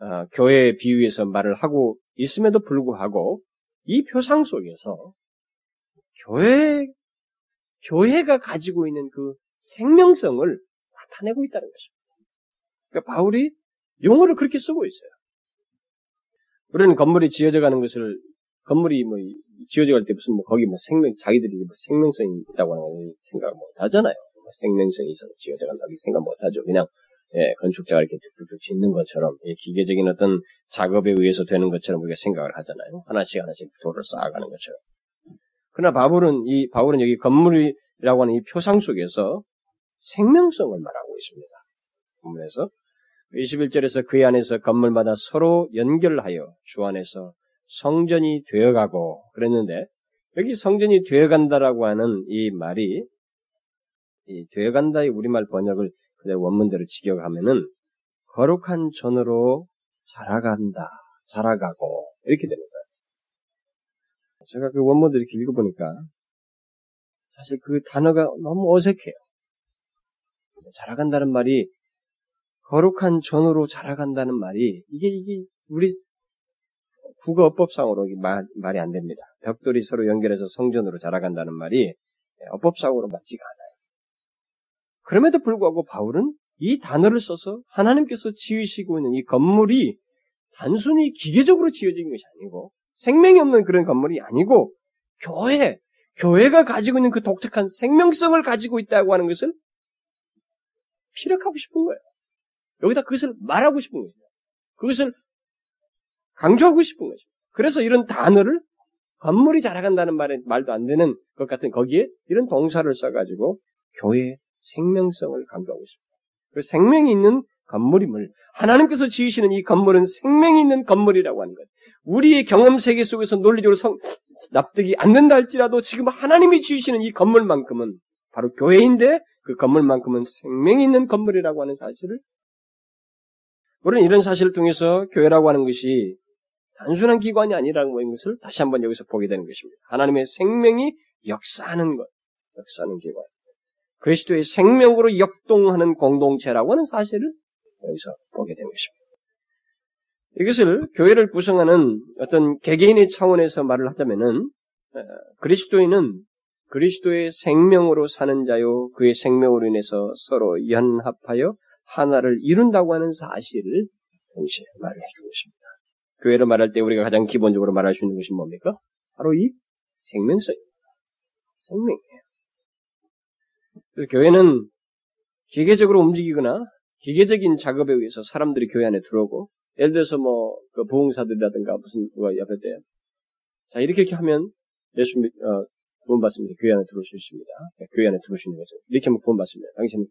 어, 교회에 비유해서 말을 하고 있음에도 불구하고 이 표상 속에서 교회 교회가 가지고 있는 그 생명성을 나타내고 있다는 것입니다. 그러니까 바울이 용어를 그렇게 쓰고 있어요. 우리는 건물이 지어져 가는 것을 건물이 뭐 지어져 갈 때 무슨 뭐 거기 뭐 생명 자기들이 뭐 생명성이 있다고 하는 생각 못 하잖아요. 뭐 생명성이 있어서 지어져 간다고 생각 못 하죠. 그냥 예, 건축자가 이렇게 툭툭툭 짓는 것처럼 예, 기계적인 어떤 작업에 의해서 되는 것처럼 우리가 생각을 하잖아요. 하나씩 하나씩 돌을 쌓아가는 것처럼. 그러나 바울은 이 바울은 여기 건물이 라고 하는 이 표상 속에서 생명성을 말하고 있습니다. 본문에서 21절에서 그 안에서 건물마다 서로 연결하여 주 안에서 성전이 되어가고 그랬는데 여기 성전이 되어간다라고 하는 이 말이 이 되어간다의 우리말 번역을 그대로 원문대로 직역하면은 거룩한 전으로 자라간다, 자라가고 이렇게 거예요. 제가 그 원문들 이렇게 읽어보니까 사실 그 단어가 너무 어색해요. 자라간다는 말이 거룩한 전으로 자라간다는 말이 이게 이게 우리 국어법상으로 말, 말이 안 됩니다. 벽돌이 서로 연결해서 성전으로 자라간다는 말이 어법상으로 맞지가 않아요. 그럼에도 불구하고 바울은 이 단어를 써서 하나님께서 지으시고 있는 이 건물이 단순히 기계적으로 지어진 것이 아니고 생명이 없는 그런 건물이 아니고 교회, 교회가 가지고 있는 그 독특한 생명성을 가지고 있다고 하는 것을 피력하고 싶은 거예요. 여기다 그것을 말하고 싶은 거죠. 그것을 강조하고 싶은 거죠. 그래서 이런 단어를 건물이 자라간다는 말에 말도 안 되는 것 같은 거기에 이런 동사를 써가지고 교회의 생명성을 강조하고 있습니다. 그 생명이 있는 건물임을 하나님께서 지으시는 이 건물은 생명이 있는 건물이라고 하는 것. 우리의 경험 세계 속에서 논리적으로 성, 납득이 안 된다 할지라도 지금 하나님이 지으시는 이 건물만큼은 바로 교회인데 그 건물만큼은 생명이 있는 건물이라고 하는 사실을 우리는 이런 사실을 통해서 교회라고 하는 것이 단순한 기관이 아니라는 것을 다시 한번 여기서 보게 되는 것입니다. 하나님의 생명이 역사하는 것, 역사하는 기관. 그리스도의 생명으로 역동하는 공동체라고 하는 사실을 여기서 보게 되는 것입니다. 이것을 교회를 구성하는 어떤 개개인의 차원에서 말을 하자면은 그리스도인은 그리스도의 생명으로 사는 자요 그의 생명으로 인해서 서로 연합하여 하나를 이룬다고 하는 사실을 동시에 말을 해주고 있습니다. 교회를 말할 때 우리가 가장 기본적으로 말할 수 있는 것이 뭡니까? 바로 이 생명성입니다. 생명이에요. 그래서 교회는 기계적으로 움직이거나 기계적인 작업에 의해서 사람들이 교회 안에 들어오고 예를 들어서 뭐 그 부흥사들이라든가 무슨 누가 옆에 때 자, 이렇게 이렇게 하면 예수 믿, 어, 구원받습니다. 교회 안에 들어올 수 있습니다. 네, 교회 안에 들어오시는 거죠. 이렇게 하면 구원받습니다. 당신은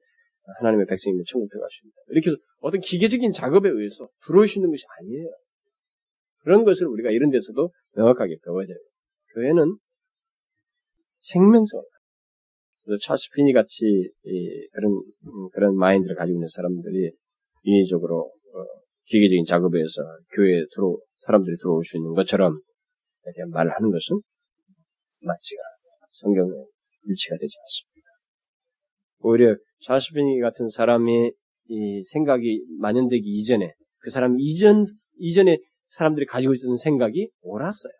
하나님의 백성이면 천국 있습니다. 이렇게 해서 어떤 기계적인 작업에 의해서 들어오시는 것이 아니에요. 그런 것을 우리가 이런 데서도 명확하게 배워야 돼요. 교회는 생명성. 그래서 차스 피니 같이 그런 음, 그런 마인드를 가지고 있는 사람들이 인위적으로 어, 기계적인 작업에 서 교회에 들어 사람들이 들어올 수 있는 것처럼 이렇게 말을 하는 것은 맞지가 성경에 일치가 되지 않습니다. 오히려 피니 같은 사람의 이 생각이 만연되기 이전에 그 사람 이전 이전에 사람들이 가지고 있었던 생각이 옳았어요.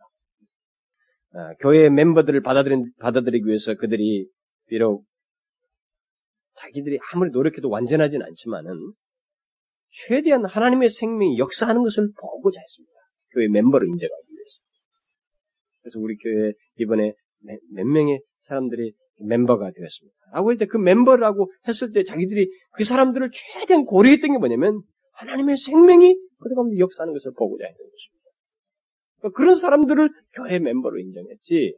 아, 교회 멤버들을 받아들인, 받아들이기 위해서 그들이 비록 자기들이 아무리 노력해도 완전하진 않지만은 최대한 하나님의 생명이 역사하는 것을 보고자 했습니다. 교회 멤버를 인정하기 위해서. 그래서 우리 교회 이번에 몇 명의 사람들이 멤버가 되었습니다. 라고 할 때 그 멤버라고 했을 때 자기들이 그 사람들을 최대한 고려했던 게 뭐냐면 하나님의 생명이 그들 가운데 역사하는 것을 보고자 했던 것입니다. 그러니까 그런 사람들을 교회 멤버로 인정했지,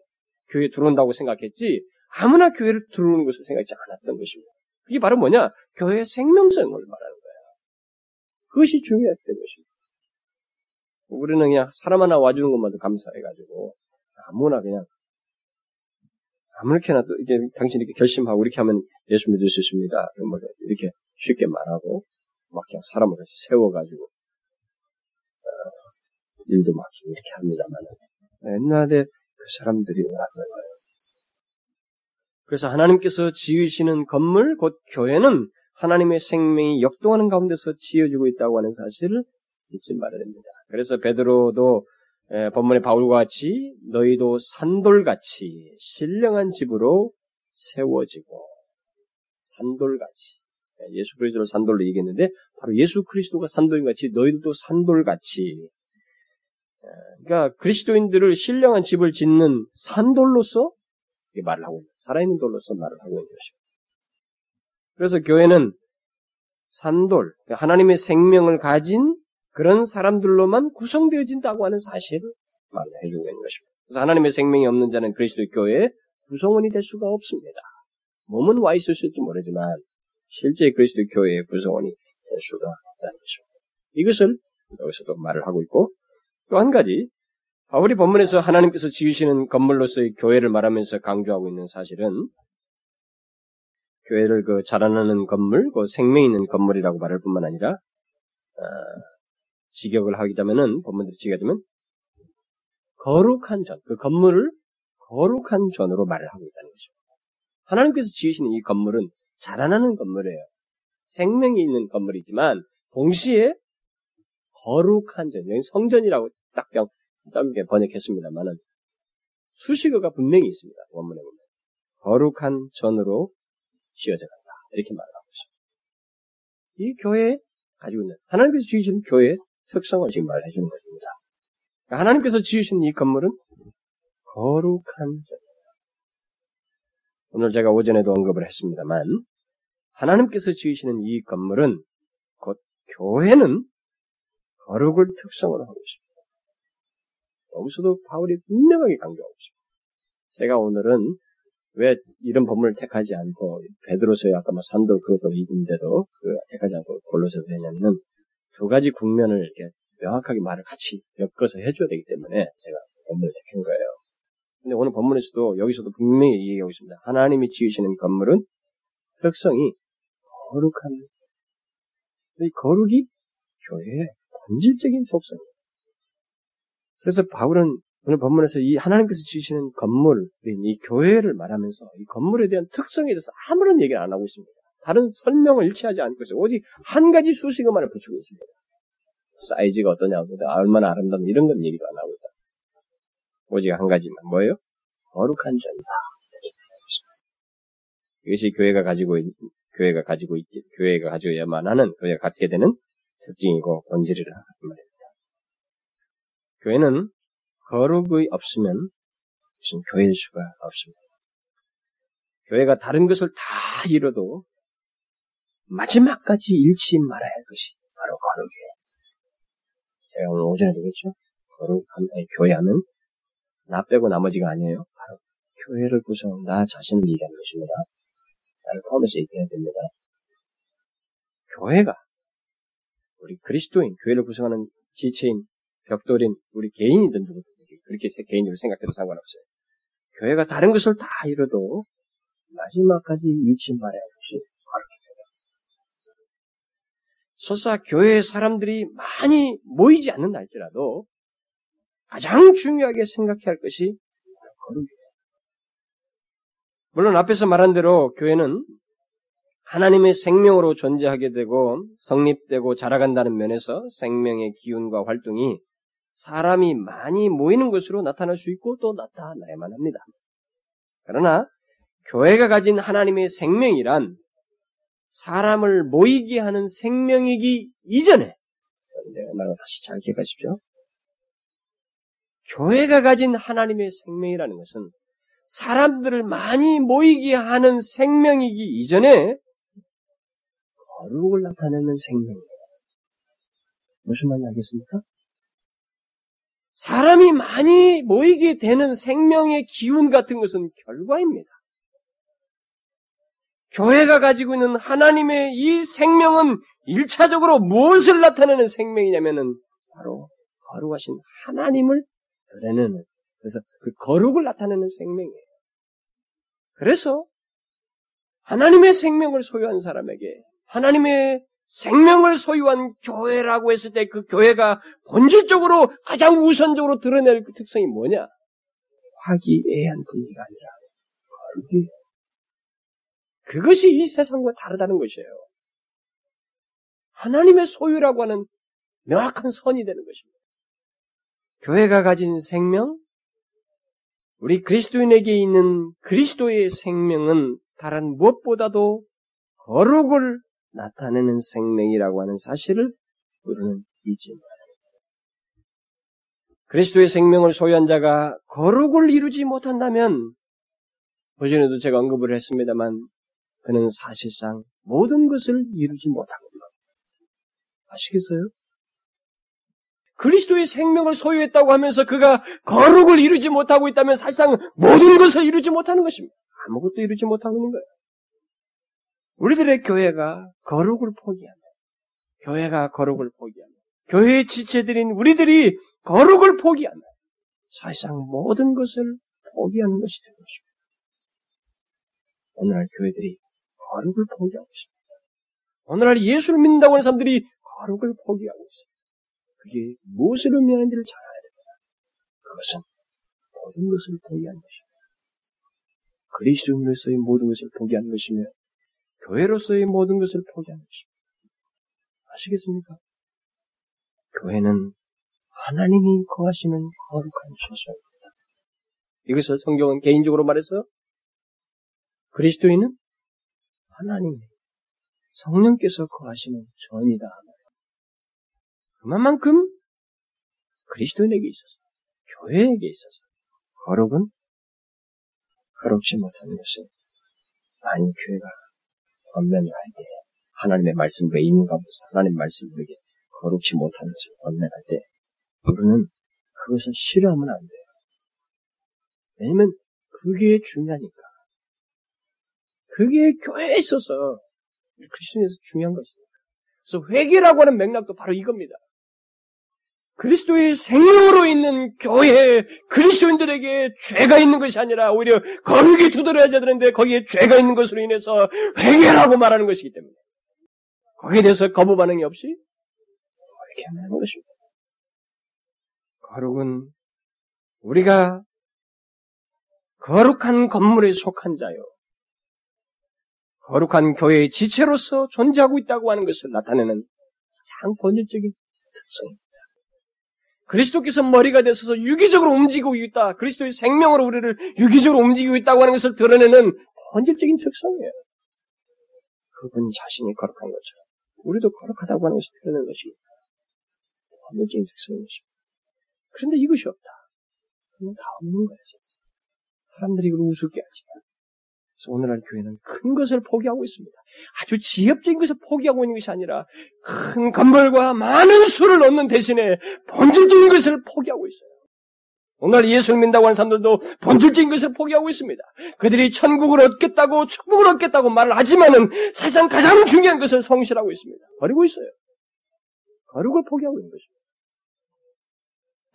교회 들어온다고 생각했지, 아무나 교회를 들어오는 것을 생각하지 않았던 것입니다. 그게 바로 뭐냐? 교회의 생명성을 말하는. 그것이 중요했던 것입니다. 우리는 그냥 사람 하나 와주는 것만도 감사해가지고, 아무나 그냥, 아무렇게나 또, 이게, 당신 이렇게 결심하고, 이렇게 하면 예수 믿을 수 있습니다. 뭐 이렇게 쉽게 말하고, 막 그냥 사람을 같이 세워가지고 어, 일도 맡기고 이렇게 합니다만 옛날에 그 사람들이 원하는 거예요. 그래서 하나님께서 지으시는 건물 곧 교회는 하나님의 생명이 역동하는 가운데서 지어지고 있다고 하는 사실을 잊지 말아야 됩니다. 그래서 베드로도 본문의 바울과 같이 너희도 산돌같이 신령한 집으로 세워지고 산돌같이 예수 그리스도를 산돌로 얘기했는데 바로 예수 그리스도가 산돌인 같이 너희들도 산돌같이 그러니까 그리스도인들을 신령한 집을 짓는 산돌로서 말을 하고 있는 살아있는 돌로서 말을 하고 있는 것입니다. 그래서 교회는 산돌, 그러니까 하나님의 생명을 가진 그런 사람들로만 구성되어진다고 하는 사실을 말을 해주고 있는 것입니다. 그래서 하나님의 생명이 없는 자는 그리스도 교회의 구성원이 될 수가 없습니다. 몸은 와 있을지 모르지만 실제 그리스도 교회의 구성원이 될 수가 없다는 것입니다. 이것을 여기서도 말을 하고 있고 또 한 가지 바울이 본문에서 하나님께서 지으시는 건물로서의 교회를 말하면서 강조하고 있는 사실은 교회를 그 자라나는 건물, 그 생명 있는 건물이라고 말할 뿐만 아니라 어, 직역을 하게 되면은 본문들이 되면 거룩한 전, 그 건물을 거룩한 전으로 말을 하고 있다는 것입니다. 하나님께서 지으시는 이 건물은 자라나는 건물이에요. 생명이 있는 건물이지만 동시에 거룩한 전, 여기 성전이라고 딱 병, 짧게 번역했습니다만은 수식어가 분명히 있습니다. 원문에 보면 거룩한 전으로 지어져 간다 이렇게 말을 하고 있습니다. 이 교회 가지고 있는 하나님께서 지으신 교회의 특성을 지금 말해 주는 것입니다. 그러니까 하나님께서 지으신 이 건물은 거룩한 전입니다. 오늘 제가 오전에도 언급을 했습니다만 하나님께서 지으시는 이 건물은 곧 교회는 거룩을 특성으로 하고 있습니다. 여기서도 바울이 분명하게 강조하고 있습니다. 제가 오늘은 왜 이런 본문을 택하지 않고 베드로서의 아까 뭐 산도 그것도 있는데도 그 택하지 않고 골로새서 했냐면은 두 가지 국면을 이렇게 명확하게 말을 같이 엮어서 해줘야 되기 때문에 제가 본문을 택한 거예요. 근데 오늘 본문에서도 여기서도 분명히 얘기하고 있습니다. 하나님이 지으시는 건물은 특성이 거룩한 이 거룩이 교회의 본질적인 속성이에요. 그래서 바울은 오늘 본문에서 이 하나님께서 지으시는 건물, 이 교회를 말하면서 이 건물에 대한 특성에 대해서 아무런 얘기를 안 하고 있습니다. 다른 설명을 일치하지 않고 있어요. 오직 한 가지 수식어만을 붙이고 있습니다. 사이즈가 어떠냐고, 얼마나 아름다운 이런 건 얘기도 안 하고 있다. 오직 한 가지만 뭐예요? 거룩한 전이다. 이것이 교회가 가지고 있, 교회가 가지고 있, 교회가 가지고야만 하는 교회가 갖게 되는 특징이고 본질이라 말입니다. 교회는 거룩이 없으면 무슨 교회일 수가 없습니다. 교회가 다른 것을 다 이뤄도 마지막까지 잃지 말아야 할 것이 바로 거룩이에요. 제가 오늘 오전에 얘기했죠? 거룩한, 아니, 교회하면 나 빼고 나머지가 아니에요. 바로 교회를 구성한 나 자신을 얘기하는 것입니다. 나를 포함해서 얘기해야 됩니다. 교회가 우리 그리스도인, 교회를 구성하는 지체인, 벽돌인, 우리 개인이든 누구든 그렇게 개인적으로 생각해도 상관없어요. 교회가 다른 것을 다 이뤄도 마지막까지 잃지 말아야 할 것이 바로 설사 교회의 사람들이 많이 모이지 않는 날지라도 가장 중요하게 생각해야 할 것이 거룩이에요. 물론 앞에서 말한 대로 교회는 하나님의 생명으로 존재하게 되고 성립되고 자라간다는 면에서 생명의 기운과 활동이 사람이 많이 모이는 것으로 나타날 수 있고 또 나타나야만 합니다. 그러나 교회가 가진 하나님의 생명이란 사람을 모이게 하는 생명이기 이전에 내가 말을 다시 잘 기억하십시오. 교회가 가진 하나님의 생명이라는 것은 사람들을 많이 모이게 하는 생명이기 이전에 거룩을 나타내는 생명이에요. 무슨 말인지 알겠습니까? 사람이 많이 모이게 되는 생명의 기운 같은 것은 결과입니다. 교회가 가지고 있는 하나님의 이 생명은 일차적으로 무엇을 나타내는 생명이냐면은 바로 거룩하신 하나님을 드러내는 그래서 그 거룩을 나타내는 생명이에요. 그래서 하나님의 생명을 소유한 사람에게 하나님의 생명을 소유한 교회라고 했을 때 그 교회가 본질적으로 가장 우선적으로 드러낼 그 특성이 뭐냐? 화기애애한 분위기가 아니라 거룩이 그것이 이 세상과 다르다는 것이에요. 하나님의 소유라고 하는 명확한 선이 되는 것입니다. 교회가 가진 생명, 우리 그리스도인에게 있는 그리스도의 생명은 다른 무엇보다도 거룩을 나타내는 생명이라고 하는 사실을 우리는 잊지 말아야 합니다. 그리스도의 생명을 소유한 자가 거룩을 이루지 못한다면 버전에도 제가 언급을 했습니다만 그는 사실상 모든 것을 이루지 못합니다. 아시겠어요? 그리스도의 생명을 소유했다고 하면서 그가 거룩을 이루지 못하고 있다면 사실상 모든 것을 이루지 못하는 것입니다. 아무것도 이루지 못하고 있는 거예요. 우리들의 교회가 거룩을 포기하면, 교회가 거룩을 포기하면, 교회의 지체들인 우리들이 거룩을 포기하면, 사실상 모든 것을 포기하는 것이 되는 것입니다. 오늘날 교회들이 거룩을 포기하고 있습니다. 오늘날 예수를 믿는다고 하는 사람들이 거룩을 포기하고 있어요. 그게 무엇을 의미하는지를 잘 알아야 됩니다. 그것은 모든 것을 포기한 것입니다. 그리스도인으로서의 모든 것을 포기한 것이며 교회로서의 모든 것을 포기한 것입니다. 아시겠습니까? 교회는 하나님이 거하시는 거룩한 처소입니다. 이것을 성경은 개인적으로 말해서 그리스도인은 하나님, 성령께서 거하시는 전이다. 그만큼 그리스도인에게 있어서, 교회에게 있어서 거룩은 거룩지 못하는 것은 만일 교회가 권면을 할 때, 하나님의 말씀과 있는 가운데서 하나님의 말씀을 우리에게 거룩지 못하는 것을 권면할 때, 우리는 그것을 싫어하면 안 돼요. 왜냐면 그게 중요하니까. 그게 교회에 있어서 그리스도인에서 중요한 것입니다. 그래서 회개라고 하는 맥락도 바로 이겁니다. 그리스도의 생명으로 있는 교회, 그리스도인들에게 죄가 있는 것이 아니라 오히려 거룩이 두드려야 되는데 거기에 죄가 있는 것으로 인해서 회개라고 말하는 것이기 때문에 거기에 대해서 거부 반응이 없이 이렇게 하는 것입니다. 거룩은 우리가 거룩한 건물에 속한 자요. 거룩한 교회의 지체로서 존재하고 있다고 하는 것을 나타내는 가장 본질적인 특성입니다. 그리스도께서 머리가 되어서 유기적으로 움직이고 있다. 그리스도의 생명으로 우리를 유기적으로 움직이고 있다고 하는 것을 드러내는 본질적인 특성이에요. 그분 자신이 거룩한 것처럼 우리도 거룩하다고 하는 것을 드러내는 것입니다. 본질적인 특성인 것입니다. 그런데 이것이 없다. 그건 다 없는 거예요. 사람들이 이걸 우습게 그래서 오늘날 교회는 큰 것을 포기하고 있습니다. 아주 지엽적인 것을 포기하고 있는 것이 아니라 큰 건물과 많은 수를 얻는 대신에 본질적인 것을 포기하고 있어요. 오늘 예수를 믿는다고 하는 사람들도 본질적인 것을 포기하고 있습니다. 그들이 천국을 얻겠다고 천국을 얻겠다고 말을 하지만은 사실상 가장 중요한 것을 성실하고 있습니다. 버리고 있어요. 거룩을 포기하고 있는 것입니다.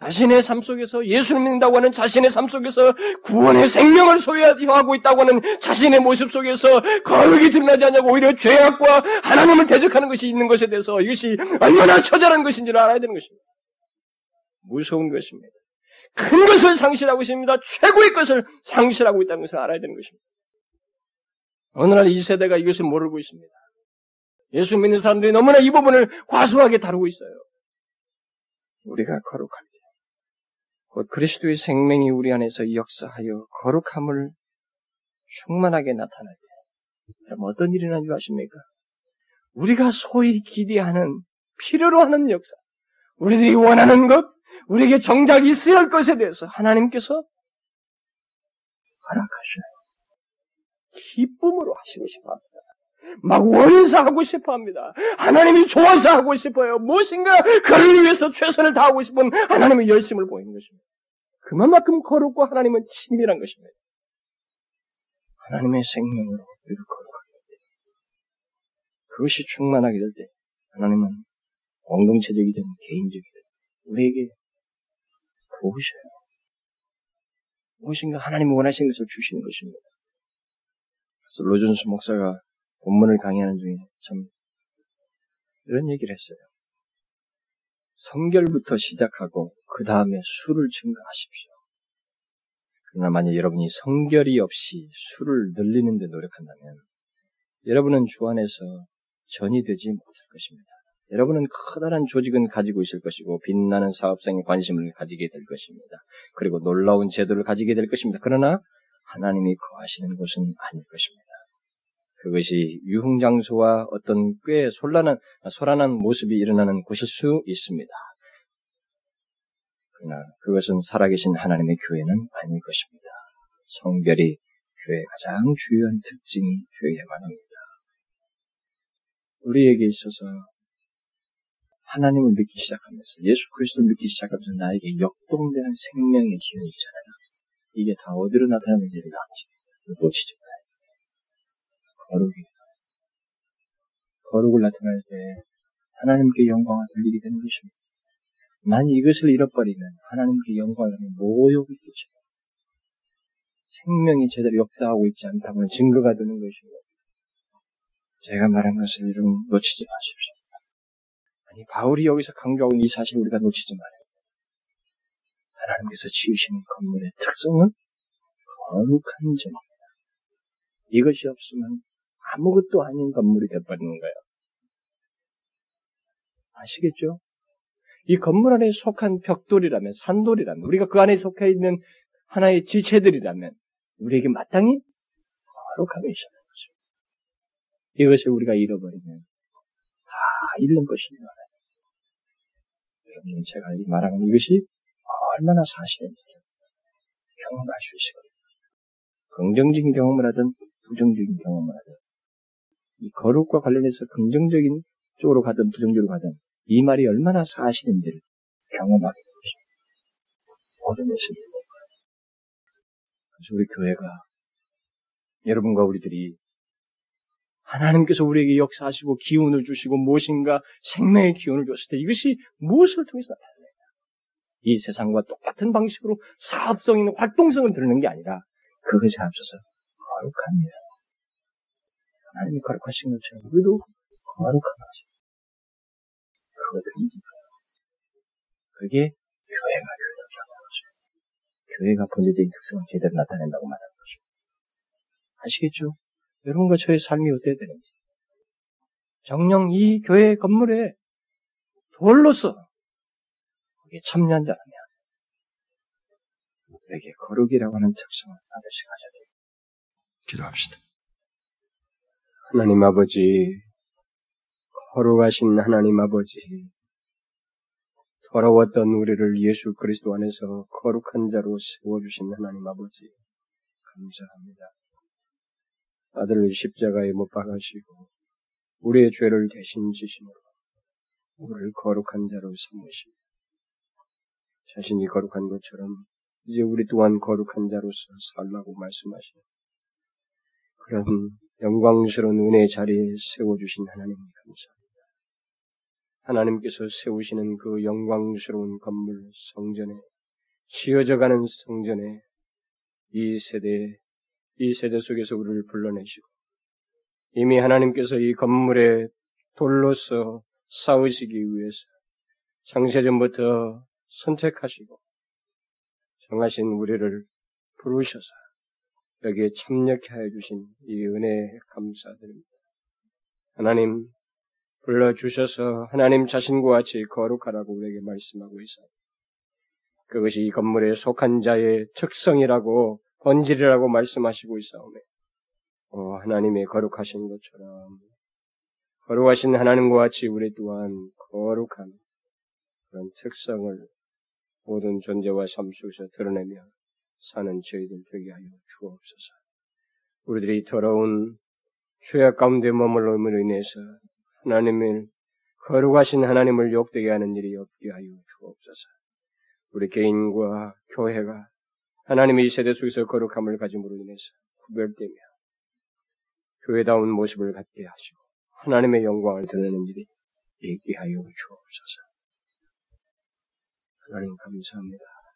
자신의 삶 속에서 예수를 믿는다고 하는 자신의 삶 속에서 구원의 생명을 소유하고 있다고 하는 자신의 모습 속에서 거룩이 드러나지 않냐고 오히려 죄악과 하나님을 대적하는 것이 있는 것에 대해서 이것이 얼마나 처절한 것인지를 알아야 되는 것입니다. 무서운 것입니다. 큰 것을 상실하고 있습니다. 최고의 것을 상실하고 있다는 것을 알아야 되는 것입니다. 오늘날 이 세대가 이것을 모르고 있습니다. 예수 믿는 사람들이 너무나 이 부분을 과소하게 다루고 있어요. 우리가 거룩할 곧 그리스도의 생명이 우리 안에서 역사하여 거룩함을 충만하게 때, 그럼 어떤 일이 나는 줄 아십니까? 우리가 소위 기대하는, 필요로 하는 역사, 우리들이 원하는 것, 우리에게 정작 있어야 할 것에 대해서 하나님께서 허락하셔요. 기쁨으로 하시고 싶어 합니다. 막 원사하고 싶어 합니다. 하나님이 좋아서 하고 싶어요. 무엇인가 그를 위해서 최선을 다하고 싶은 하나님의 열심을 보이는 것입니다. 그만큼 거룩고 하나님은 친밀한 것입니다. 하나님의 생명으로 우리를 거룩하게 될 때, 그것이 충만하게 될 때, 하나님은 공동체적이든 개인적이든 우리에게 부으셔요. 무엇인가 하나님이 원하신 것을 주시는 것입니다. 그래서 로존스 목사가 본문을 강의하는 중에 참 이런 얘기를 했어요. 성결부터 시작하고 그 다음에 술을 증가하십시오. 그러나 만약 여러분이 성결이 없이 술을 늘리는 데 노력한다면 여러분은 주 안에서 전이 되지 못할 것입니다. 여러분은 커다란 조직은 가지고 있을 것이고 빛나는 사업상에 관심을 가지게 될 것입니다. 그리고 놀라운 제도를 가지게 될 것입니다. 그러나 하나님이 거하시는 곳은 아닐 것입니다. 그것이 유흥장소와 어떤 꽤 소란한, 소란한 모습이 일어나는 곳일 수 있습니다. 그러나 그것은 살아계신 하나님의 교회는 아닐 것입니다. 성별이 교회의 가장 주요한 특징이 교회에만 합니다. 우리에게 있어서 하나님을 믿기 시작하면서 예수 그리스도를 믿기 시작하면서 나에게 역동되는 생명의 기운이 있잖아요. 이게 다 어디로 아십니다. 놓치지 말아요. 거룩이 거룩을 나타낼 때 하나님께 영광을 돌리게 되는 것입니다. 만약 이것을 잃어버리면 하나님께 영광을 하면 모욕이 되죠. 생명이 제대로 역사하고 있지 않다면 증거가 되는 것이고 제가 말한 것을 여러분 놓치지 마십시오. 아니, 바울이 여기서 강조하고 이 사실 우리가 놓치지 말아야 돼. 하나님께서 지으신 건물의 특성은 거룩한 점입니다. 이것이 없으면 아무것도 아닌 건물이 되어버리는 거예요. 아시겠죠? 이 건물 안에 속한 벽돌이라면, 산돌이라면, 우리가 그 안에 속해 있는 하나의 지체들이라면, 우리에게 마땅히 거룩하게 있어야 거죠. 이것을 우리가 잃어버리면, 다 잃는 것입니다. 여러분, 제가 이 말하는 이것이 얼마나 사실인지를 경험할 수 있을 겁니다. 긍정적인 경험을 하든, 부정적인 경험을 하든, 이 거룩과 관련해서 긍정적인 쪽으로 가든 부정적으로 가든 이 말이 얼마나 사실인지를 경험하게 되죠. 모든 것을 그래서 우리 교회가 여러분과 우리들이 하나님께서 우리에게 역사하시고 기운을 주시고 무엇인가 생명의 기운을 줬을 때 이것이 무엇을 통해서 나타나느냐. 이 세상과 똑같은 방식으로 사업성 있는 활동성을 드러내는 게 아니라 그것에 앞서서 거룩합니다. 하나님이 거룩하신 것처럼 우리도 거룩한 것입니다. 그거든요. 그게 교회가 교회라는 거죠. 교회가 본질적인 특성을 제대로 나타낸다고 말하는 거죠. 아시겠죠? 여러분과 저의 삶이 어때야 되는지. 정령 이 교회 건물에 돌로서 거기에 참여한 자라면 우리에게 거룩이라고 하는 특성을 반드시 가져야 됩니다. 기도합시다. 하나님 아버지, 거룩하신 하나님 아버지, 더러웠던 우리를 예수 그리스도 안에서 거룩한 자로 세워주신 하나님 아버지, 감사합니다. 아들을 십자가에 못 박으시고, 우리의 죄를 대신 지심으로, 우리를 거룩한 자로 삼으시고, 자신이 거룩한 것처럼, 이제 우리 또한 거룩한 자로서 살라고 말씀하시는 그런 영광스러운 은혜의 자리에 세워주신 하나님 감사합니다. 하나님께서 세우시는 그 영광스러운 건물 성전에 지어져가는 성전에 이 세대 이 세대 속에서 우리를 불러내시고 이미 하나님께서 이 건물에 돌로서 싸우시기 위해서 장세전부터 선택하시고 정하신 우리를 부르셔서 여기에 참여케 해주신 이 은혜에 감사드립니다. 하나님, 불러주셔서 하나님 자신과 같이 거룩하라고 우리에게 말씀하고 있어 그것이 이 건물에 속한 자의 특성이라고, 본질이라고 말씀하시고 있사오매. 오, 하나님의 거룩하신 것처럼, 거룩하신 하나님과 같이 우리 또한 거룩한 그런 특성을 모든 존재와 삶 속에서 드러내며 사는 저희들 되게 하여 주옵소서. 우리들이 더러운 죄악 가운데 머물러음으로 인해서 하나님을 거룩하신 하나님을 욕되게 하는 일이 없게 하여 주옵소서. 우리 개인과 교회가 하나님의 이 세대 속에서 거룩함을 가짐으로 인해서 구별되며 교회다운 모습을 갖게 하시고 하나님의 영광을 드러내는 일이 있게 하여 주옵소서. 하나님 감사합니다.